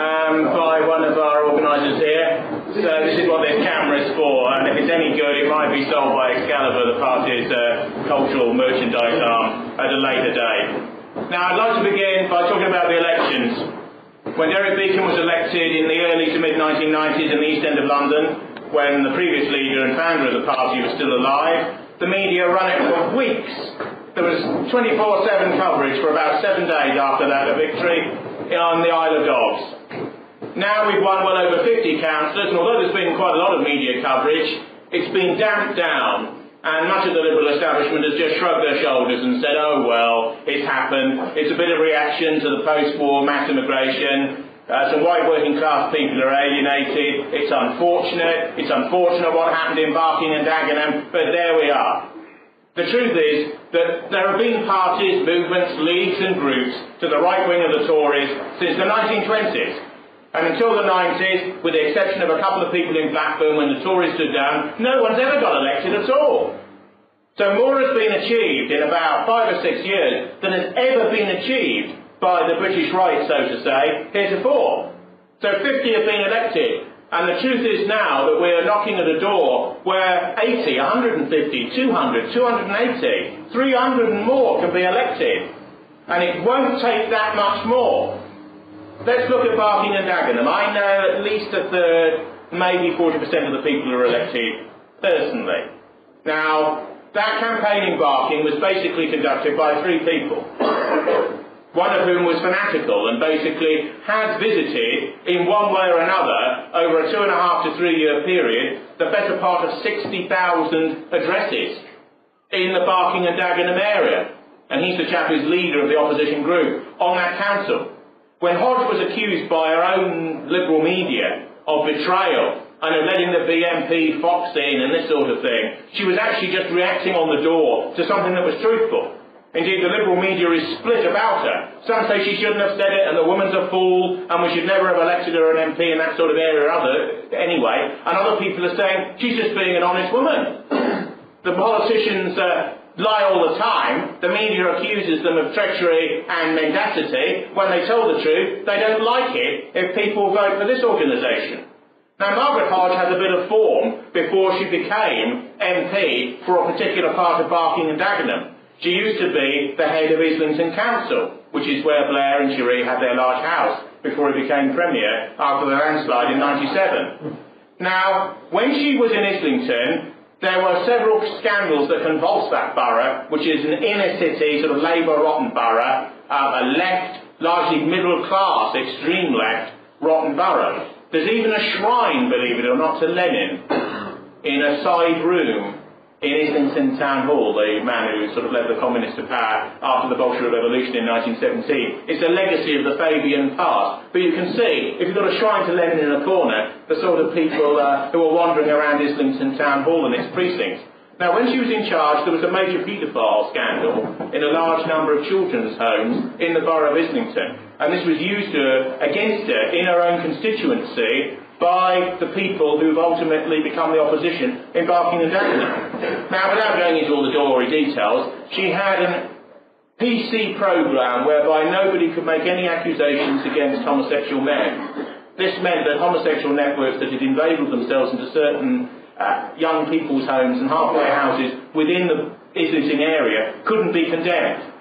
um, by one of our organisers here. So this is what this camera is for, and if it's any good, it might be sold by Excalibur, the party's uh, cultural merchandise arm, at a later date. Now, I'd like to begin by talking about the elections. When Derek Beackon was elected in the early to mid 1990s in the East End of London, when the previous leader and founder of the party was still alive, the media ran it for weeks there was 24-7 coverage for about seven days after that victory on the Isle of Dogs. Now we've won well over 50 councillors, and although there's been quite a lot of media coverage, it's been damped down, and much of the Liberal establishment has just shrugged their shoulders and said, oh well, it's happened, it's a bit of reaction to the post-war mass immigration, uh, some white working class people are alienated, it's unfortunate, it's unfortunate what happened in Barking and Dagenham, but there we are. The truth is that there have been parties, movements, leagues and groups to the right wing of the Tories since the 1920s. And until the 90s, with the exception of a couple of people in Blackburn when the Tories stood down, no one's ever got elected at all. So more has been achieved in about five or six years than has ever been achieved by the British right, so to say, heretofore. So 50 have been elected. And the truth is now that we're knocking at a door where 80, 150, 200, 280, 300 and more can be elected. And it won't take that much more. Let's look at Barking and Dagenham. I know at least a third, maybe 40% of the people are elected personally. Now, that campaign in Barking was basically conducted by three people one of whom was fanatical and basically had visited, in one way or another, over a two and a half to three year period, the better part of 60,000 addresses in the Barking and Dagenham area. And he's the chap who's leader of the opposition group on that council. When Hodge was accused by her own liberal media of betrayal and of letting the BNP fox in and this sort of thing, she was actually just reacting on the door to something that was truthful. Indeed, the liberal media is split about her. Some say she shouldn't have said it and the woman's a fool and we should never have elected her an MP in that sort of area or other, anyway. And other people are saying she's just being an honest woman. the politicians uh, lie all the time. The media accuses them of treachery and mendacity. When they tell the truth, they don't like it if people vote for this organisation. Now, Margaret Hodge had a bit of form before she became MP for a particular part of Barking and Dagenham. She used to be the head of Islington Council, which is where Blair and Cherie had their large house before he became Premier after the landslide in 97. Now, when she was in Islington, there were several scandals that convulsed that borough, which is an inner city, sort of Labour rotten borough, uh, a left, largely middle class, extreme left, rotten borough. There's even a shrine, believe it or not, to Lenin in a side room in Islington Town Hall, the man who sort of led the communists to power after the Bolshevik Revolution in 1917. It's a legacy of the Fabian past. But you can see, if you've got a shrine to Lenin in a corner, the sort of people uh, who are wandering around Islington Town Hall and its precincts. Now, when she was in charge, there was a major paedophile scandal in a large number of children's homes in the borough of Islington. And this was used uh, against her in her own constituency by the people who've ultimately become the opposition in Barking and Now, without going into all the gory details, she had a PC program whereby nobody could make any accusations against homosexual men. This meant that homosexual networks that had invaded themselves into certain uh, young people's homes and halfway houses within the Islington area couldn't be condemned.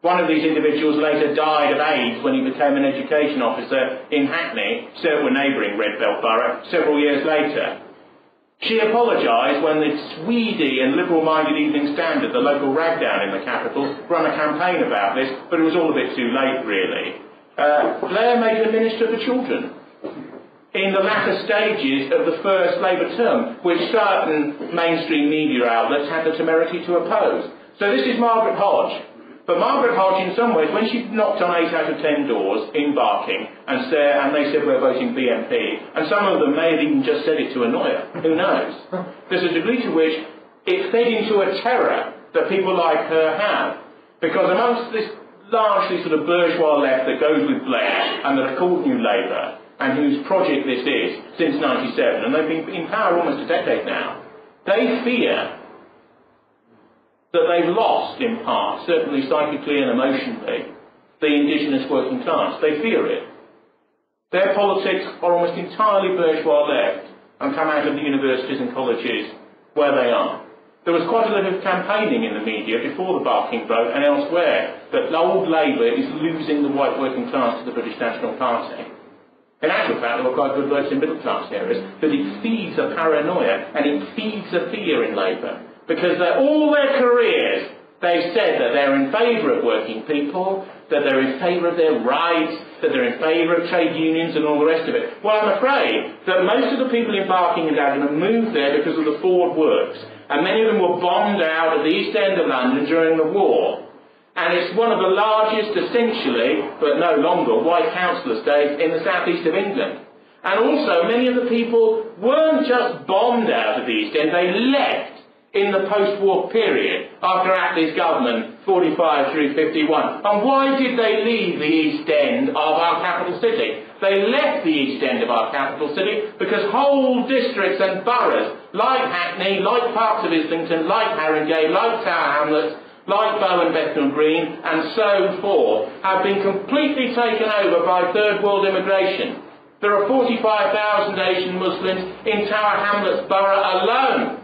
One of these individuals later died of AIDS when he became an education officer in Hackney, a neighbouring Red Belt borough, several years later. She apologised when the Tweedy and liberal-minded Evening Standard, the local ragdown in the capital, ran a campaign about this, but it was all a bit too late, really. Uh, Blair made her Minister for Children in the latter stages of the first Labour term, which certain mainstream media outlets had the temerity to oppose. So this is Margaret Hodge, but Margaret Hodge, in some ways, when she knocked on 8 out of 10 doors in Barking, and, said, and they said we're voting BNP, and some of them may have even just said it to annoy her, who knows? There's a degree to which it fed into a terror that people like her have. Because amongst this largely sort of bourgeois left that goes with Blair, and that are called New Labour, and whose project this is since 97, and they've been in power almost a decade now, they fear that they've lost in part, certainly psychically and emotionally, the indigenous working class. They fear it. Their politics are almost entirely bourgeois left and come out of the universities and colleges where they are. There was quite a lot of campaigning in the media before the Barking vote and elsewhere that old Labour is losing the white working class to the British National Party. In actual fact, there were quite good votes in middle class areas, but it feeds a paranoia and it feeds a fear in Labour. Because all their careers, they've said that they're in favour of working people, that they're in favour of their rights, that they're in favour of trade unions and all the rest of it. Well, I'm afraid that most of the people embarking in Barking and Dagenham have moved there because of the Ford works and many of them were bombed out of the east end of London during the war. And it's one of the largest, essentially, but no longer, white council estates in the southeast of England. And also, many of the people weren't just bombed out of the East End, they left in the post-war period after Attlee's government, 45 through 51. And why did they leave the East End of our capital city? They left the East End of our capital city because whole districts and boroughs, like Hackney, like parts of Islington, like Haringey, like Tower Hamlets, like Bow and Bethnal Green, and so forth, have been completely taken over by third world immigration. There are 45,000 Asian Muslims in Tower Hamlets borough alone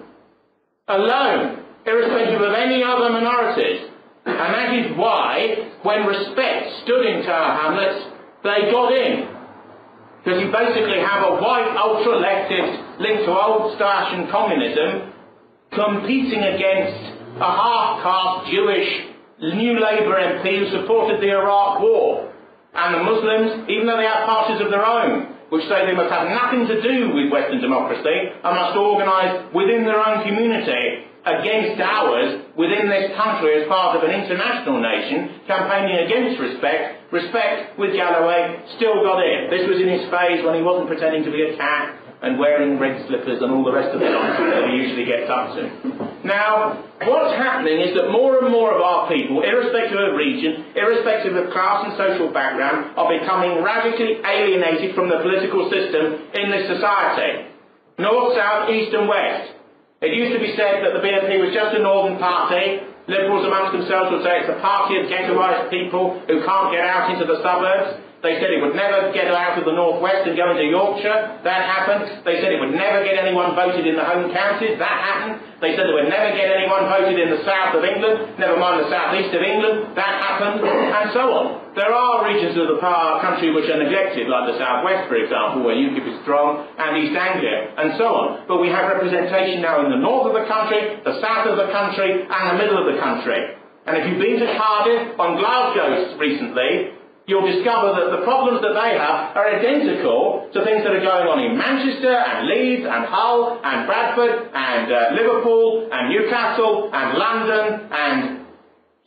alone, irrespective of any other minorities. And that is why, when Respect stood in Tower Hamlets, they got in. Because you basically have a white ultra-leftist linked to old-stash and communism competing against a half-caste Jewish New Labour MP who supported the Iraq War. And the Muslims, even though they have parties of their own, which say they must have nothing to do with Western democracy and must organise within their own community against ours within this country as part of an international nation campaigning against respect. Respect with Galloway still got in. This was in his phase when he wasn't pretending to be a cat and wearing red slippers and all the rest of the nonsense that he usually gets up to. Now, what's happening is that more and more of our people, irrespective of region, irrespective of class and social background, are becoming radically alienated from the political system in this society. North, south, east and west. It used to be said that the BNP was just a northern party. Liberals amongst themselves would say it's a party of ghettoised people who can't get out into the suburbs. They said it would never get out of the northwest and go into Yorkshire. That happened. They said it would never get anyone voted in the home counties. That happened. They said they would never get anyone voted in the south of England, never mind the southeast of England. That happened, and so on. There are regions of the country which are neglected, like the southwest, for example, where UKIP is strong, and East Anglia, and so on. But we have representation now in the north of the country, the south of the country, and the middle of the country. And if you've been to Cardiff on Glasgow recently, you'll discover that the problems that they have are identical to things that are going on in Manchester and Leeds and Hull and Bradford and uh, Liverpool and Newcastle and London and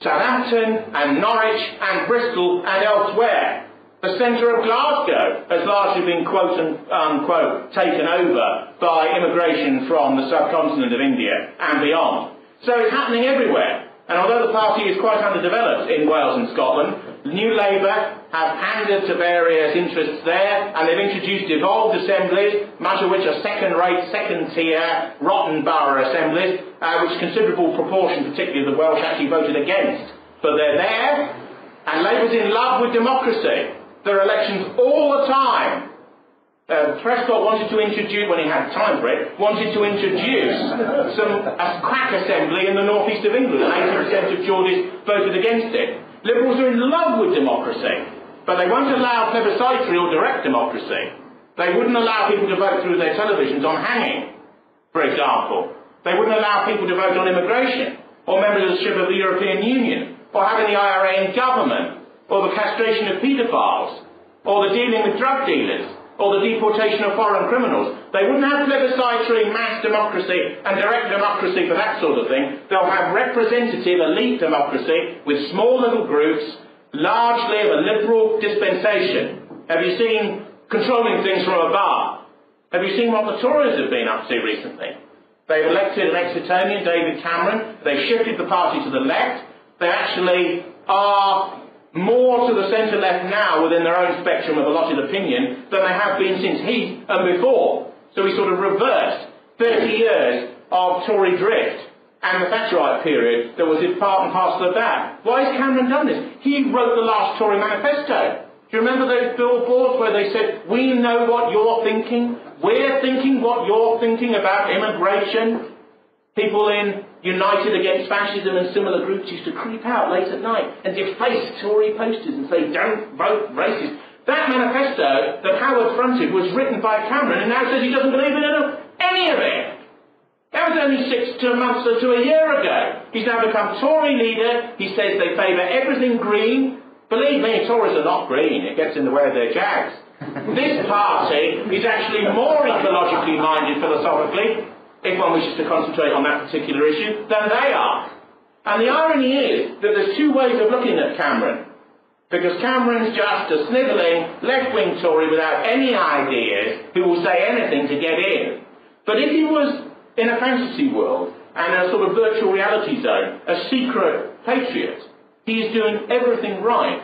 Southampton and Norwich and Bristol and elsewhere. The centre of Glasgow has largely been quote unquote taken over by immigration from the subcontinent of India and beyond. So it's happening everywhere. And although the party is quite underdeveloped in Wales and Scotland, New Labour have handed to various interests there, and they've introduced devolved assemblies, much of which are second-rate, second-tier, rotten borough assemblies, uh, which considerable proportion, particularly the Welsh, actually voted against. But they're there, and Labour's in love with democracy. There are elections all the time. Uh, Prescott wanted to introduce, when he had time for it, wanted to introduce some a quack assembly in the northeast of England, and 80% of Geordies voted against it. Liberals are in love with democracy, but they won't allow plebiscitary or direct democracy. They wouldn't allow people to vote through their televisions on hanging, for example. They wouldn't allow people to vote on immigration, or membership of the European Union, or having the IRA in government, or the castration of paedophiles, or the dealing with drug dealers or the deportation of foreign criminals. They wouldn't have plebiscitary mass democracy and direct democracy for that sort of thing. They'll have representative elite democracy with small little groups, largely of a liberal dispensation. Have you seen controlling things from above? Have you seen what the Tories have been up to recently? They've elected an ex-Etonian, David Cameron. They've shifted the party to the left. They actually are more to the centre left now within their own spectrum of allotted opinion than they have been since he and before. So we sort of reversed 30 years of Tory drift and the Thatcherite period that was in part and parcel of that. Why has Cameron done this? He wrote the last Tory manifesto. Do you remember those billboards where they said, we know what you're thinking? We're thinking what you're thinking about immigration? People in United Against Fascism and similar groups used to creep out late at night and deface Tory posters and say, don't vote racist. That manifesto that Howard fronted was written by Cameron and now says he doesn't believe in any of it. That was only six to months or to a year ago. He's now become Tory leader. He says they favour everything green. Believe me, Tories are not green. It gets in the way of their jags. this party is actually more ecologically minded philosophically, if one wishes to concentrate on that particular issue, than they are. And the irony is that there's two ways of looking at Cameron. Because Cameron's just a snivelling left-wing Tory without any ideas who will say anything to get in. But if he was in a fantasy world and a sort of virtual reality zone, a secret patriot, he is doing everything right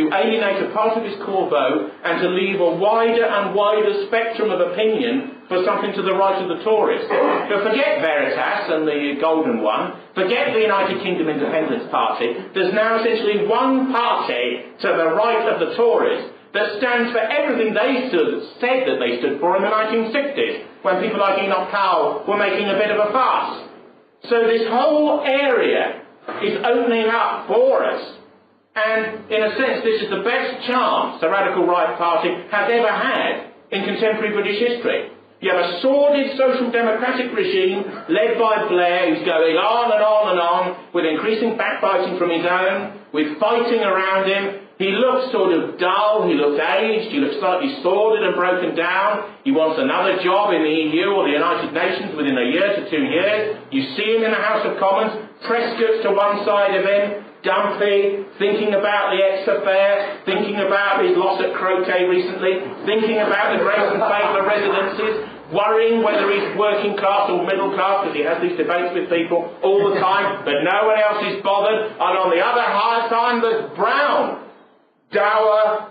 to alienate a part of his core vote and to leave a wider and wider spectrum of opinion for something to the right of the Tories. But forget Veritas and the Golden One, forget the United Kingdom Independence Party, there's now essentially one party to the right of the Tories that stands for everything they stood, said that they stood for in the 1960s, when people like Enoch Powell were making a bit of a fuss. So this whole area is opening up for us. And in a sense, this is the best chance the Radical Right Party has ever had in contemporary British history. You have a sordid social democratic regime led by Blair who's going on and on and on with increasing backbiting from his own, with fighting around him, he looks sort of dull, he looks aged, he looks slightly sordid and broken down. He wants another job in the EU or the United Nations within a year to two years. You see him in the House of Commons, Prescott's to one side of him, dumpy, thinking about the ex affair, thinking about his loss at croquet recently, thinking about the Grace and Favour residences, worrying whether he's working class or middle class because he has these debates with people all the time, but no one else is bothered. And on the other hand, there's Brown, dour,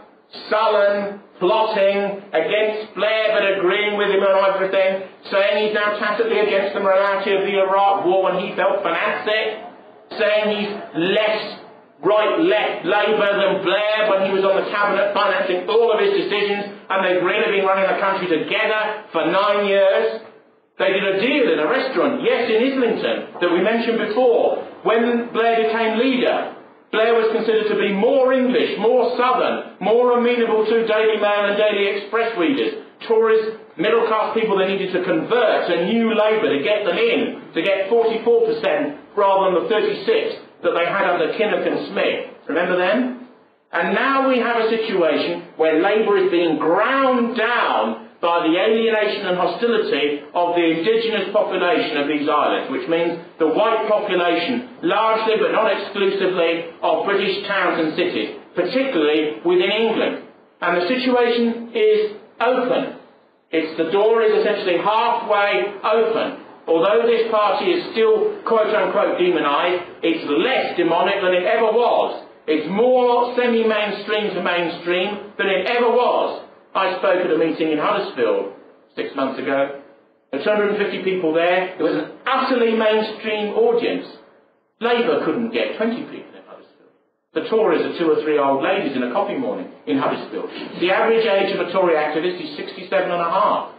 sullen, plotting against Blair but agreeing with him on everything, saying he's now tacitly against the morality of the Iraq War when he felt it, saying he's less right left Labour than Blair when he was on the cabinet financing all of his decisions and they've really been running the country together for nine years. They did a deal in a restaurant, yes, in Islington, that we mentioned before. When Blair became leader, Blair was considered to be more English, more southern, more amenable to Daily Mail and Daily Express readers. Tories, middle class people they needed to convert to New Labour to get them in, to get 44% rather than the 36 that they had under Kinnock and Smith. Remember them? And now we have a situation where Labour is being ground down by the alienation and hostility of the indigenous population of these islands, which means the white population, largely but not exclusively, of British towns and cities, particularly within England. And the situation is open. It's, the door is essentially halfway open. Although this party is still quote unquote demonised, it's less demonic than it ever was. It's more semi mainstream to mainstream than it ever was. I spoke at a meeting in Huddersfield six months ago. There were 250 people there. It was an utterly mainstream audience. Labour couldn't get 20 people in Huddersfield. The Tories are two or three old ladies in a coffee morning in Huddersfield. The average age of a Tory activist is 67 and a half.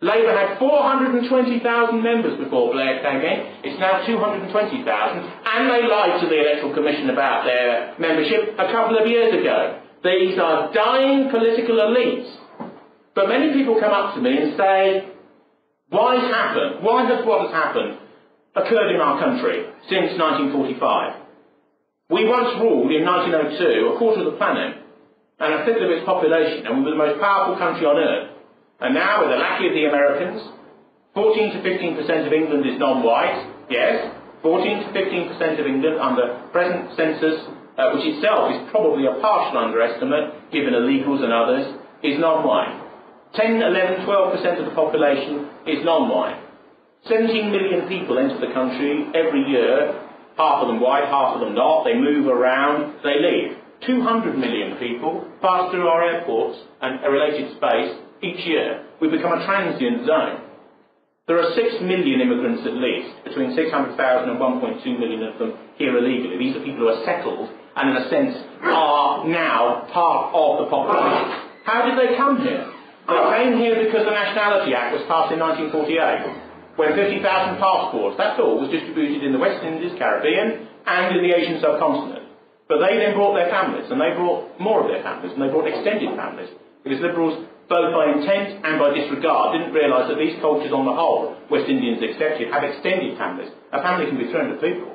Labour had 420,000 members before Blair came in. It's now 220,000. And they lied to the Electoral Commission about their membership a couple of years ago. These are dying political elites. But many people come up to me and say, why has happened? Why has what has happened occurred in our country since 1945? We once ruled in 1902 a quarter of the planet and a fifth of its population, and we were the most powerful country on earth. And now, with the lackey of the Americans, 14 to 15% of England is non-white, yes, 14 to 15% of England under present census uh, which itself is probably a partial underestimate given illegals and others, is non-white. 10, 11, 12% of the population is non-white. 17 million people enter the country every year, half of them white, half of them not. They move around, they leave. 200 million people pass through our airports and a related space each year. We become a transient zone. There are 6 million immigrants at least, between 600,000 and 1.2 million of them here illegally. These are people who are settled and in a sense are now part of the population. How did they come here? They came here because the Nationality Act was passed in 1948, when 50,000 passports, that's all, was distributed in the West Indies, Caribbean, and in the Asian subcontinent. But they then brought their families, and they brought more of their families, and they brought extended families, because liberals, both by intent and by disregard, didn't realise that these cultures on the whole, West Indians excepted, have extended families. A family can be 300 people.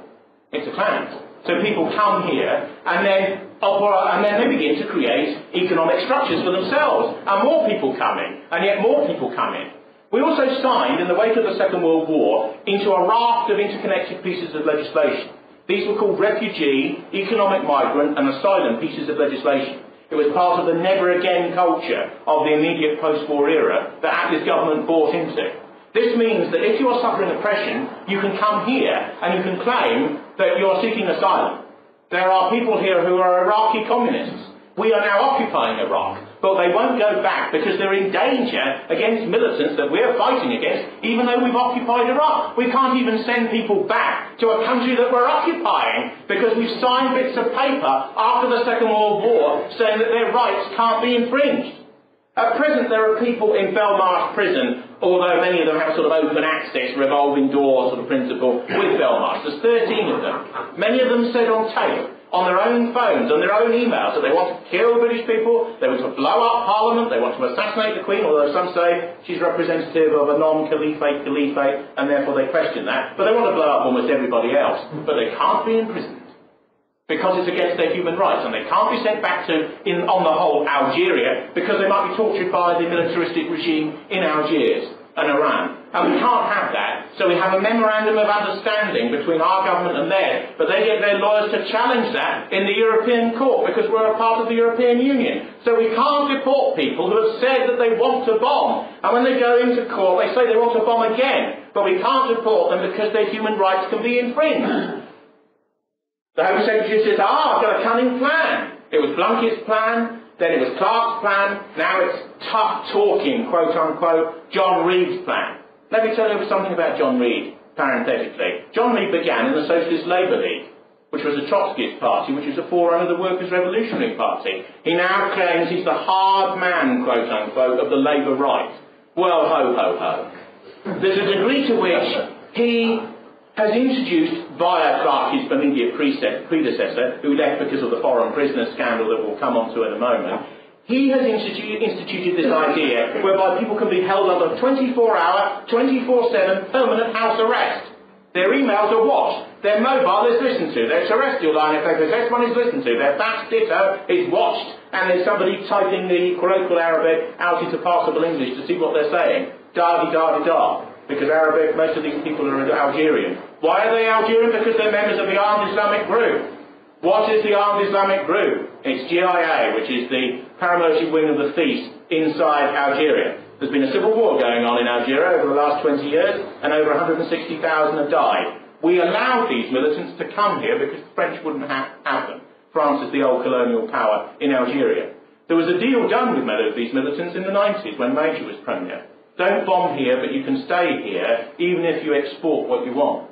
It's a clan. So people come here, and then oh, and then they begin to create economic structures for themselves, and more people come in, and yet more people come in. We also signed, in the wake of the Second World War, into a raft of interconnected pieces of legislation. These were called refugee, economic migrant, and asylum pieces of legislation. It was part of the never again culture of the immediate post-war era that Attlee's government bought into. This means that if you are suffering oppression, you can come here and you can claim that you are seeking asylum. There are people here who are Iraqi communists. We are now occupying Iraq, but they won't go back because they're in danger against militants that we're fighting against, even though we've occupied Iraq. We can't even send people back to a country that we're occupying because we've signed bits of paper after the Second World War saying that their rights can't be infringed. At present, there are people in Belmarsh prison although many of them have sort of open access, revolving door sort of principle with Belmarsh. There's 13 of them. Many of them said on tape, on their own phones, on their own emails, that they want to kill British people, they want to blow up Parliament, they want to assassinate the Queen, although some say she's representative of a non-caliphate caliphate, and therefore they question that. But they want to blow up almost everybody else. But they can't be imprisoned because it's against their human rights, and they can't be sent back to, in, on the whole, Algeria, because they might be tortured by the militaristic regime in Algiers and Iran. And we can't have that. So we have a memorandum of understanding between our government and theirs, but they get their lawyers to challenge that in the European Court because we're a part of the European Union. So we can't deport people who have said that they want to bomb. And when they go into court, they say they want to bomb again. But we can't deport them because their human rights can be infringed. The Home Secretary says, ah, I've got a cunning plan. It was Blunkett's plan, then it was Clarke's plan, now it's tough talking, quote unquote, John Reid's plan. Let me tell you something about John Reid, parenthetically. John Reid began in the Socialist Labour League, which was a Trotskyist party, which is a forerunner of the Workers' Revolutionary Party. He now claims he's the hard man, quote unquote, of the Labour right. Well, ho, ho, ho. There's a degree to which he has introduced via Clarke, his immediate predecessor, who left because of the foreign prisoner scandal that we'll come on to in a moment, he has instituted, instituted this idea whereby people can be held under 24-hour, 24-7 permanent house arrest. Their emails are watched. Their mobile is listened to. Their terrestrial line, if they possess one, is listened to. Their fax ditto is watched. And there's somebody typing the colloquial Arabic out into passable English to see what they're saying. Da-di-da-di-da because Arabic, most of these people are Algerian. Why are they Algerian? Because they're members of the armed Islamic group. What is the armed Islamic group? It's GIA, which is the paramilitary wing of the FIS inside Algeria. There's been a civil war going on in Algeria over the last 20 years, and over 160,000 have died. We allowed these militants to come here because the French wouldn't have, have them. France is the old colonial power in Algeria. There was a deal done with many of these militants in the 90s when Major was Premier. Don't bomb here, but you can stay here, even if you export what you want.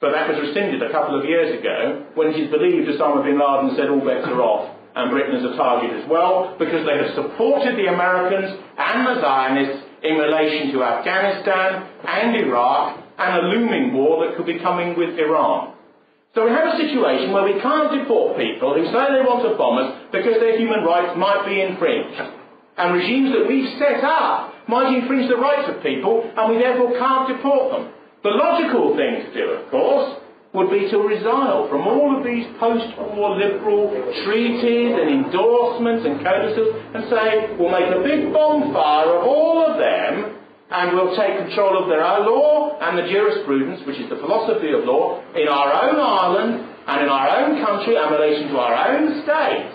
But that was rescinded a couple of years ago when it is believed Osama bin Laden said all bets are off and Britain is a target as well because they have supported the Americans and the Zionists in relation to Afghanistan and Iraq and a looming war that could be coming with Iran. So we have a situation where we can't deport people who say they want to bomb us because their human rights might be infringed. And regimes that we've set up might infringe the rights of people, and we therefore can't deport them. The logical thing to do, of course, would be to resile from all of these post-war liberal treaties and endorsements and codices and say, we'll make a big bonfire of all of them and we'll take control of their own law and the jurisprudence, which is the philosophy of law, in our own island and in our own country and relation to our own state.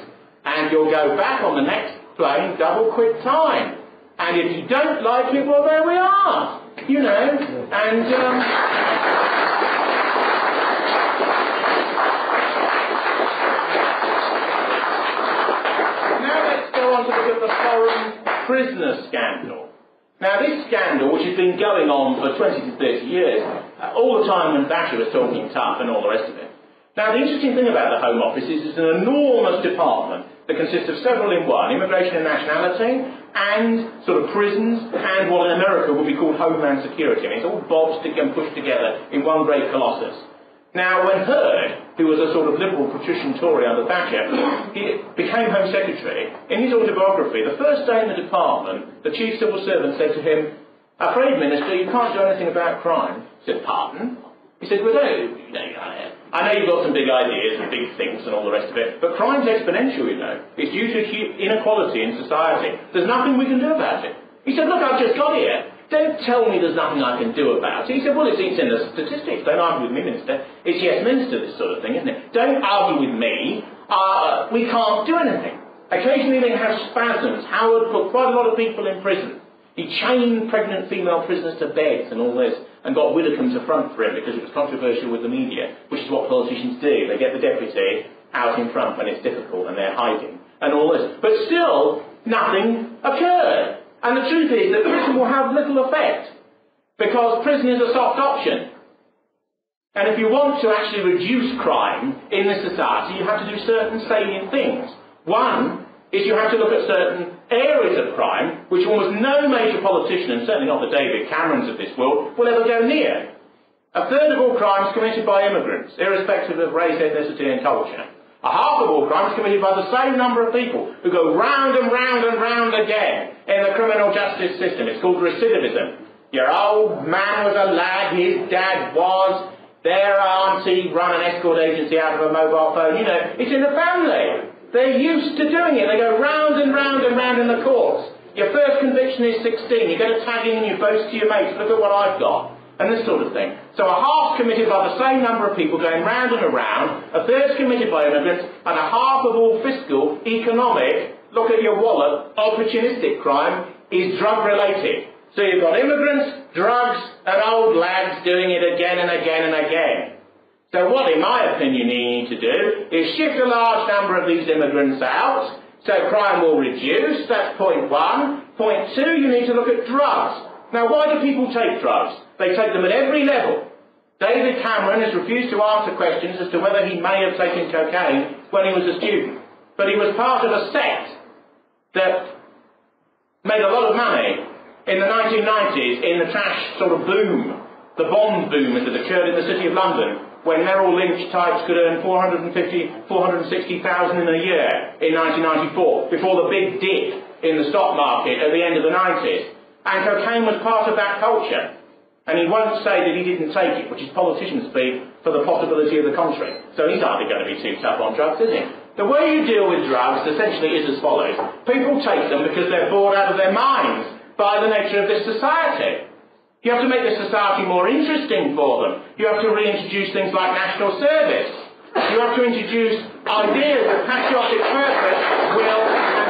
And you'll go back on the next plane double quick time. And if you don't like it, well, there we are. You know, and. Um, now let's go on to look at the foreign prisoner scandal. Now, this scandal, which has been going on for 20 to 30 years, uh, all the time when Thatcher was talking tough and all the rest of it. Now, the interesting thing about the Home Office is it's an enormous department that consists of several in one, immigration and nationality, and sort of prisons, and what in America would be called Homeland Security. I mean, it's all boxed and pushed together in one great colossus. Now, when Hurd, who was a sort of liberal patrician Tory under Thatcher, he became Home Secretary, in his autobiography, the first day in the department, the chief civil servant said to him, Afraid, Minister, you can't do anything about crime. He said, Pardon? He said, Well, I know you've got some big ideas and big things and all the rest of it, but crime's exponential, you know. It's due to inequality in society. There's nothing we can do about it. He said, look, I've just got here. Don't tell me there's nothing I can do about it. He said, well, it's, it's in the statistics. Don't argue with me, Minister. It's yes, Minister, this sort of thing, isn't it? Don't argue with me. Uh, we can't do anything. Occasionally they have spasms. Howard put quite a lot of people in prison. He chained pregnant female prisoners to beds and all this, and got Widdecombe to front for him because it was controversial with the media, which is what politicians do. They get the deputy out in front when it's difficult and they're hiding, and all this. But still, nothing occurred. And the truth is that prison will have little effect, because prison is a soft option. And if you want to actually reduce crime in this society, you have to do certain salient things. One is you have to look at certain areas of crime which almost no major politician, and certainly not the David Camerons of this world, will ever go near. A third of all crimes committed by immigrants, irrespective of race, ethnicity and culture. A half of all crimes committed by the same number of people who go round and round and round again in the criminal justice system. It's called recidivism. Your old man was a lad, his dad was, their auntie run an escort agency out of a mobile phone. You know, it's in the family. They're used to doing it. They go round and round and round in the courts. Your first conviction is 16. You get a tagging and you boast to your mates, look at what I've got. And this sort of thing. So a half committed by the same number of people going round and around, a third committed by immigrants, and a half of all fiscal, economic, look at your wallet, opportunistic crime is drug related. So you've got immigrants, drugs, and old lads doing it again and again and again. So what, in my opinion, you need to do is shift a large number of these immigrants out, so crime will reduce, that's point one. Point two, you need to look at drugs. Now, why do people take drugs? They take them at every level. David Cameron has refused to answer questions as to whether he may have taken cocaine when he was a student. But he was part of a sect that made a lot of money in the 1990s in the trash sort of boom, the Bond boom that occurred in the City of London, when Merrill Lynch types could earn 450, 460,000 in a year in 1994, before the big dip in the stock market at the end of the 90s. And cocaine was part of that culture. And he won't say that he didn't take it, which is politician speak for the possibility of the contrary. So he's hardly going to be too tough on drugs, is he? The way you deal with drugs essentially is as follows. People take them because they're bored out of their minds by the nature of this society. You have to make the society more interesting for them. You have to reintroduce things like national service. You have to introduce ideas of patriotic purpose, will, and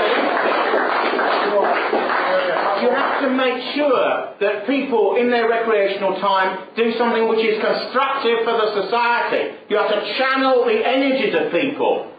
You have to make sure that people in their recreational time do something which is constructive for the society. You have to channel the energies of people.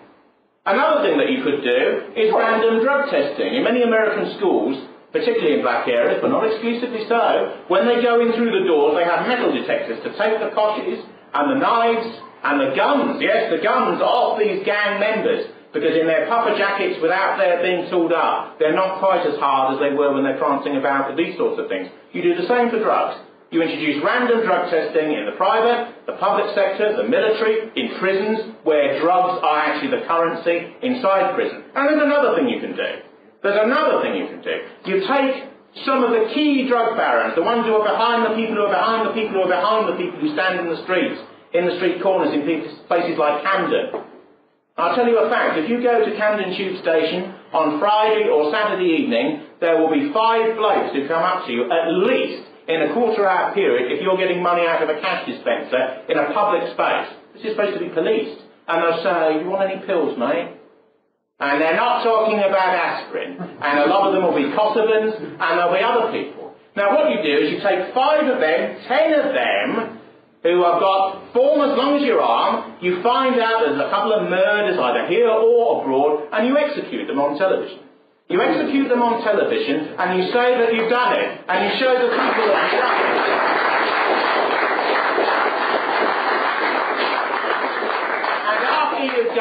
Another thing that you could do is random drug testing. In many American schools, particularly in black areas, but not exclusively so, when they go in through the doors, they have metal detectors to take the poshes and the knives and the guns, yes, the guns off these gang members, because in their puffer jackets, without their being tooled up, they're not quite as hard as they were when they're prancing about with these sorts of things. You do the same for drugs. You introduce random drug testing in the private, the public sector, the military, in prisons, where drugs are actually the currency inside prison. And there's another thing you can do. There's another thing you can do. You take some of the key drug barons, the ones who are behind the people who are behind the people who are behind the people who stand in the streets, in the street corners in places like Camden. I'll tell you a fact. If you go to Camden Tube Station on Friday or Saturday evening, there will be five blokes who come up to you at least in a quarter hour period if you're getting money out of a cash dispenser in a public space. This is supposed to be policed. And they'll say, Do you want any pills, mate? And they're not talking about aspirin. And a lot of them will be Kosovans, and there'll be other people. Now what you do is you take five of them, ten of them, who have got form as long as your arm, you find out there's a couple of murders either here or abroad, and you execute them on television. You execute them on television, and you say that you've done it, and you show the people that you've done it.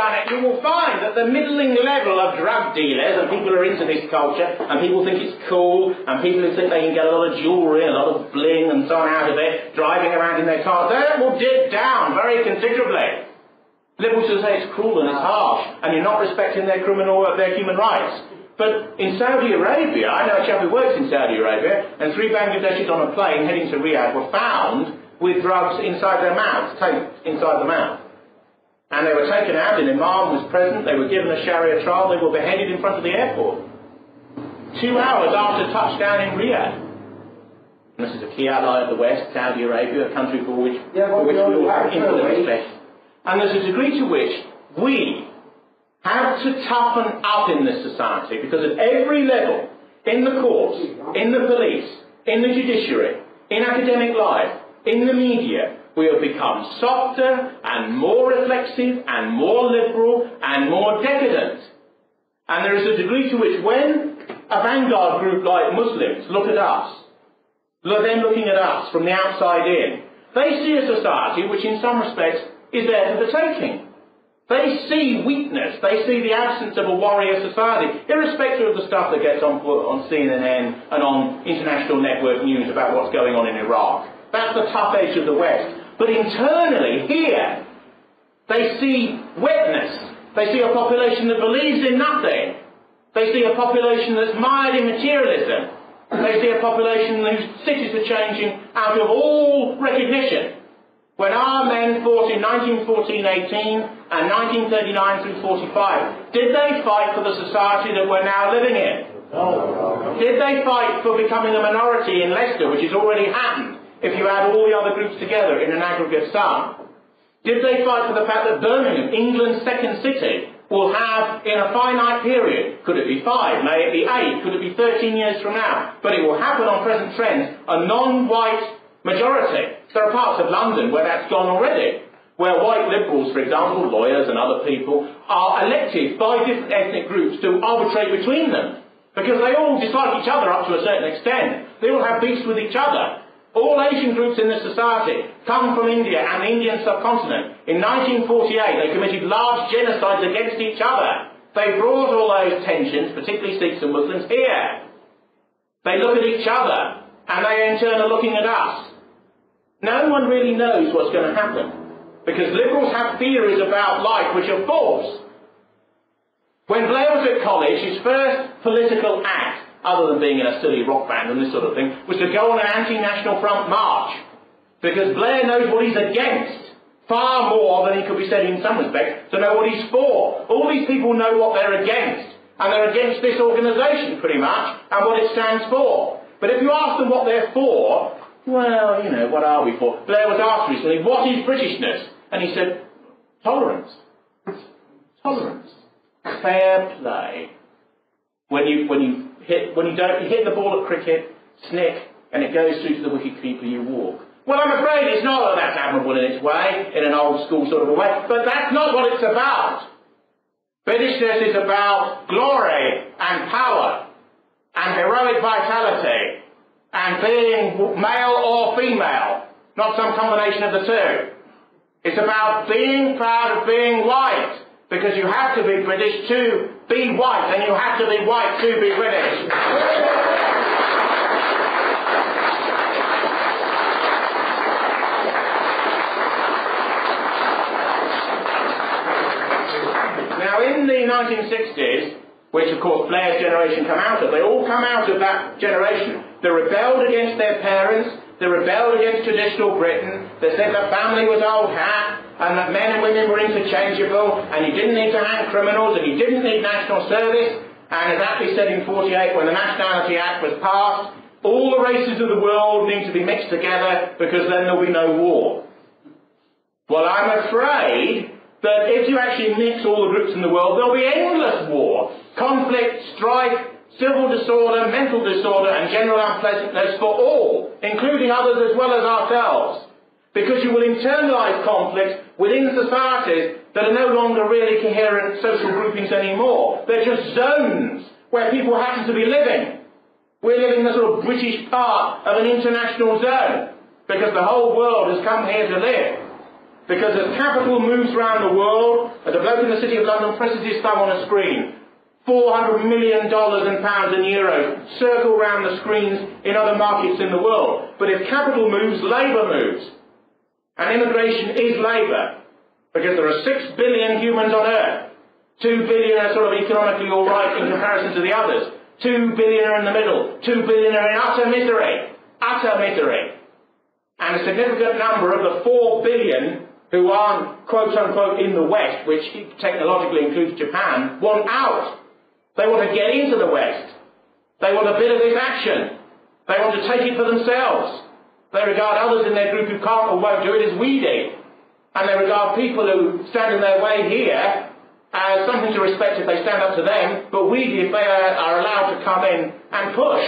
Done it, you will find that the middling level of drug dealers, and people who are into this culture, and people think it's cool, and people who think they can get a lot of jewellery, and a lot of bling and so on out of it, driving around in their cars, that will dip down very considerably. Liberals will say it's cruel and it's harsh, and you're not respecting their criminal, uh, their human rights. But in Saudi Arabia, I know a chap who works in Saudi Arabia, and three Bangladeshis on a plane heading to Riyadh were found with drugs inside their mouths, taped inside the mouth. And they were taken out, an imam was present, they were given a Sharia trial, they were beheaded in front of the airport. Two hours after touchdown in Riyadh. And this is a key ally of the West, Saudi Arabia, a country for which, yeah, for which we all have infinite respect. And there's a degree to which we have to toughen up in this society because at every level, in the courts, in the police, in the judiciary, in academic life, in the media, we have become softer and more reflexive and more liberal and more decadent. And there is a degree to which when a vanguard group like Muslims look at us, look them looking at us from the outside in, they see a society which in some respects is there for the taking. They see weakness. They see the absence of a warrior society, irrespective of the stuff that gets on, on CNN and on international network news about what's going on in Iraq. That's the tough edge of the West. But internally, here, they see wetness. They see a population that believes in nothing. They see a population that's mired in materialism. They see a population whose cities are changing out of all recognition. When our men fought in 1914-18 and 1939 through 45, did they fight for the society that we're now living in? No. Did they fight for becoming a minority in Leicester, which has already happened, if you add all the other groups together in an aggregate sum? Did they fight for the fact that Birmingham, England's second city, will have, in a finite period, could it be five, may it be eight, could it be 13 years from now, but it will happen on present trends, a non-white majority. There are parts of London where that's gone already, where white liberals, for example, lawyers and other people, are elected by different ethnic groups to arbitrate between them. Because they all dislike each other up to a certain extent. They all have beefs with each other. All Asian groups in this society come from India and the Indian subcontinent. In 1948, they committed large genocides against each other. They brought all those tensions, particularly Sikhs and Muslims, here. They look at each other, and they in turn are looking at us. No one really knows what's going to happen. Because liberals have theories about life which are false. When Blair was at college, his first political act, other than being in a silly rock band and this sort of thing, was to go on an anti-national front march. Because Blair knows what he's against. Far more than he could be said in some respects to know what he's for. All these people know what they're against. And they're against this organisation, pretty much, and what it stands for. But if you ask them what they're for, well, you know, what are we for? Blair was asked recently, what is Britishness? And he said, tolerance. Tolerance. Fair play. When you, when you hit, when you don't, you hit the ball at cricket, snick, and it goes through to the wicketkeeper, you walk. Well, I'm afraid it's not that admirable in its way, in an old school sort of a way, but that's not what it's about. Britishness is about glory and power and heroic vitality and being male or female, not some combination of the two. It's about being proud of being white, because you have to be British to be white, and you have to be white to be British. Now, in the 1960s, which of course Blair's generation come out of. They all come out of that generation. They rebelled against their parents, they rebelled against traditional Britain, they said the family was old hat, and that men and women were interchangeable, and you didn't need to hang criminals, and you didn't need national service, and as actually said in 48 when the Nationality Act was passed, all the races of the world need to be mixed together because then there'll be no war. Well, I'm afraid that if you actually mix all the groups in the world, there'll be endless war, conflict, strife, civil disorder, mental disorder, and general unpleasantness for all, including others as well as ourselves. Because you will internalise conflicts within societies that are no longer really coherent social groupings anymore. They're just zones where people happen to be living. We're living in the sort of British part of an international zone because the whole world has come here to live. Because as capital moves around the world, as a bloke in the city of London presses his thumb on a screen, $400 million in pounds and euros circle around the screens in other markets in the world. But if capital moves, labour moves. And immigration is labour. Because there are six billion humans on earth. Two billion are sort of economically alright in comparison to the others. Two billion are in the middle. Two billion are in utter misery. Utter misery. And a significant number of the four billion who aren't quote unquote in the West, which technologically includes Japan, want out. They want to get into the West. They want a bit of this action. They want to take it for themselves. They regard others in their group who can't or won't do it as weedy. And they regard people who stand in their way here as something to respect if they stand up to them, but weedy if they are, are allowed to come in and push.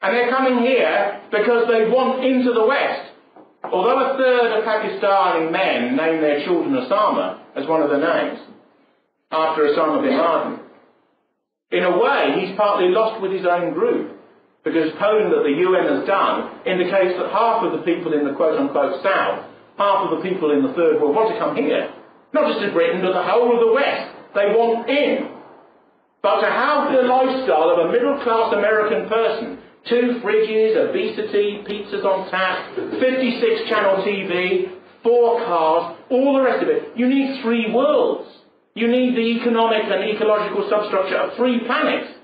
And they're coming here because they want into the West. Although a third of Pakistani men name their children Osama as one of their names, after Osama bin Laden, in a way he's partly lost with his own group. Because polling that the UN has done indicates that half of the people in the quote-unquote South half of the people in the third world want to come here. Not just to Britain, but the whole of the West. They want in. But to have the lifestyle of a middle class American person, two fridges, obesity, pizzas on tap, 56 channel TV, four cars, all the rest of it, you need three worlds. You need the economic and ecological substructure of three planets.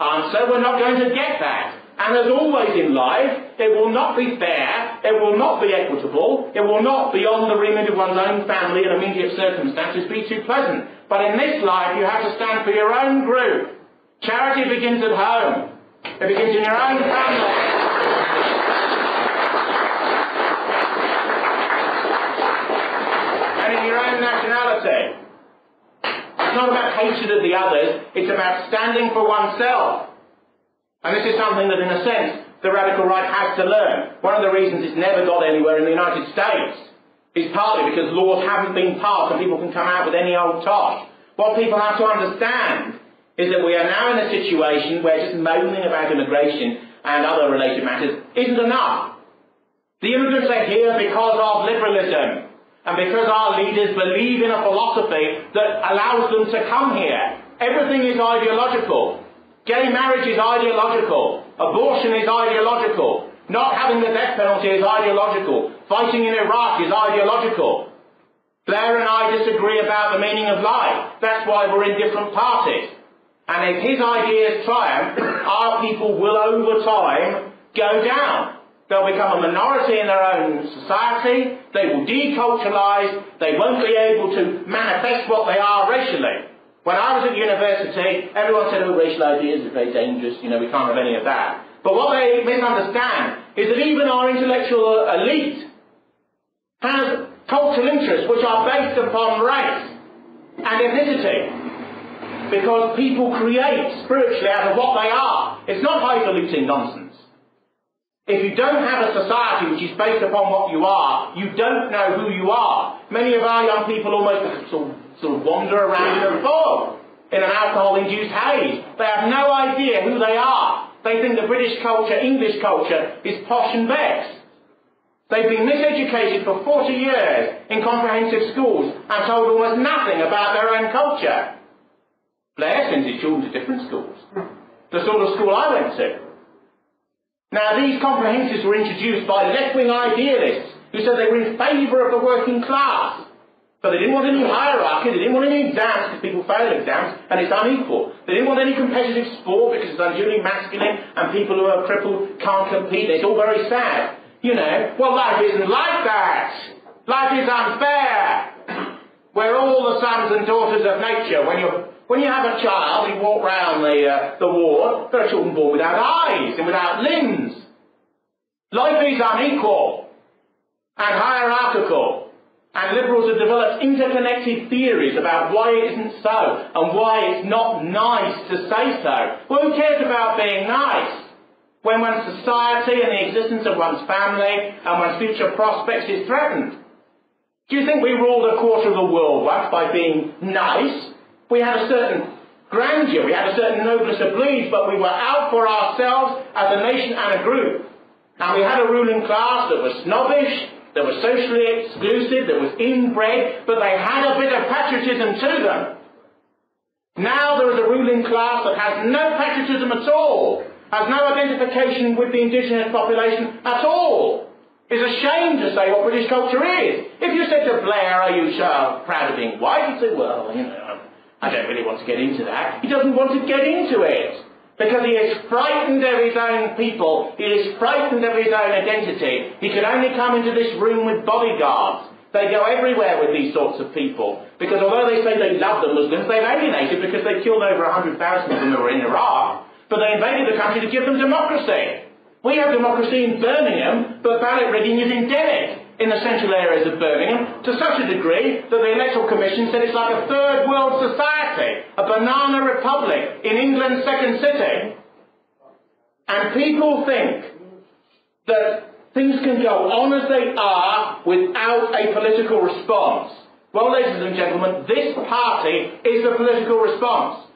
Answer, we're not going to get that. And as always in life, it will not be fair, it will not be equitable, it will not, beyond the remit of one's own family and immediate circumstances, be too pleasant. But in this life, you have to stand for your own group. Charity begins at home. It begins in your own family. and in your own nationality. It's not about hatred of the others, it's about standing for oneself. And this is something that, in a sense, the radical right has to learn. One of the reasons it's never got anywhere in the United States is partly because laws haven't been passed and people can come out with any old tosh. What people have to understand is that we are now in a situation where just moaning about immigration and other related matters isn't enough. The immigrants are here because of liberalism and because our leaders believe in a philosophy that allows them to come here. Everything is ideological. Gay marriage is ideological. Abortion is ideological. Not having the death penalty is ideological. Fighting in Iraq is ideological. Blair and I disagree about the meaning of life. That's why we're in different parties. And if his ideas triumph, our people will over time go down. They'll become a minority in their own society. They will deculturalize. They won't be able to manifest what they are racially. When I was at university, everyone said, oh, racial ideas are very dangerous, you know, we can't have any of that. But what they misunderstand is that even our intellectual elite has cultural interests which are based upon race and ethnicity. Because people create spiritually out of what they are. It's not highfalutin nonsense. If you don't have a society which is based upon what you are, you don't know who you are. Many of our young people almost sort of sort of wander around in a fog in an alcohol-induced haze. They have no idea who they are. They think the British culture, English culture, is posh and best. They've been miseducated for 40 years in comprehensive schools and told almost nothing about their own culture. Blair sends his children to different schools. The sort of school I went to. Now, these comprehensives were introduced by left-wing idealists who said they were in favour of the working class. So they didn't want any hierarchy, they didn't want any exams because people fail exams and it's unequal. They didn't want any competitive sport because it's unduly masculine and people who are crippled can't compete. It's all very sad. You know, well life isn't like that. Life is unfair. We're all the sons and daughters of nature. When you when you have a child, you walk round the uh, the ward. There are children born without eyes and without limbs. Life is unequal and hierarchical. And liberals have developed interconnected theories about why it isn't so and why it's not nice to say so. Well, who cares about being nice? When one's society and the existence of one's family and one's future prospects is threatened. Do you think we ruled a quarter of the world once by being nice? We had a certain grandeur, we had a certain noblesse oblige, but we were out for ourselves as a nation and a group. And we had a ruling class that was snobbish, that was socially exclusive, that was inbred, but they had a bit of patriotism to them. Now there is a ruling class that has no patriotism at all, has no identification with the indigenous population at all. Is ashamed to say what British culture is. If you said to Blair, are you so proud of being white? He'd say, well, you know, I don't really want to get into that. He doesn't want to get into it. Because he is frightened of his own people. He is frightened of his own identity. He can only come into this room with bodyguards. They go everywhere with these sorts of people. Because although they say they love the Muslims, they've alienated because they killed over 100,000 of them who were in Iraq. But they invaded the country to give them democracy. We have democracy in Birmingham, but ballot rigging is endemic in the central areas of Birmingham to such a degree that the Electoral Commission said it's like a third world society, a banana republic in England's second city. And people think that things can go on as they are without a political response. Well, ladies and gentlemen, this party is the political response.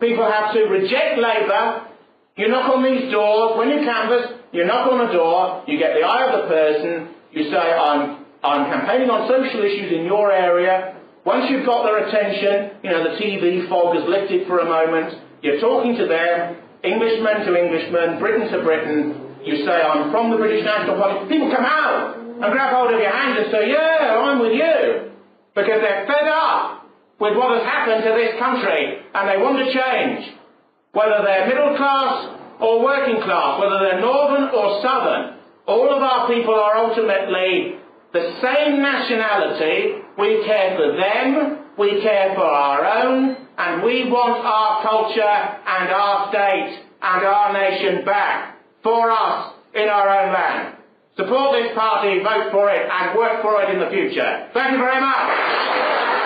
People have to reject Labour. You knock on these doors. When you canvass, you knock on a door. You get the eye of the person. You say, I'm, I'm campaigning on social issues in your area. Once you've got their attention, you know, the TV fog has lifted for a moment, you're talking to them, Englishman to Englishman, Briton to Briton, you say, I'm from the British National Party. People come out and grab hold of your hand and say, yeah, I'm with you. Because they're fed up with what has happened to this country and they want to change. Whether they're middle class or working class, whether they're northern or southern, all of our people are ultimately the same nationality. We care for them, we care for our own, and we want our culture and our state and our nation back for us in our own land. Support this party, vote for it, and work for it in the future. Thank you very much.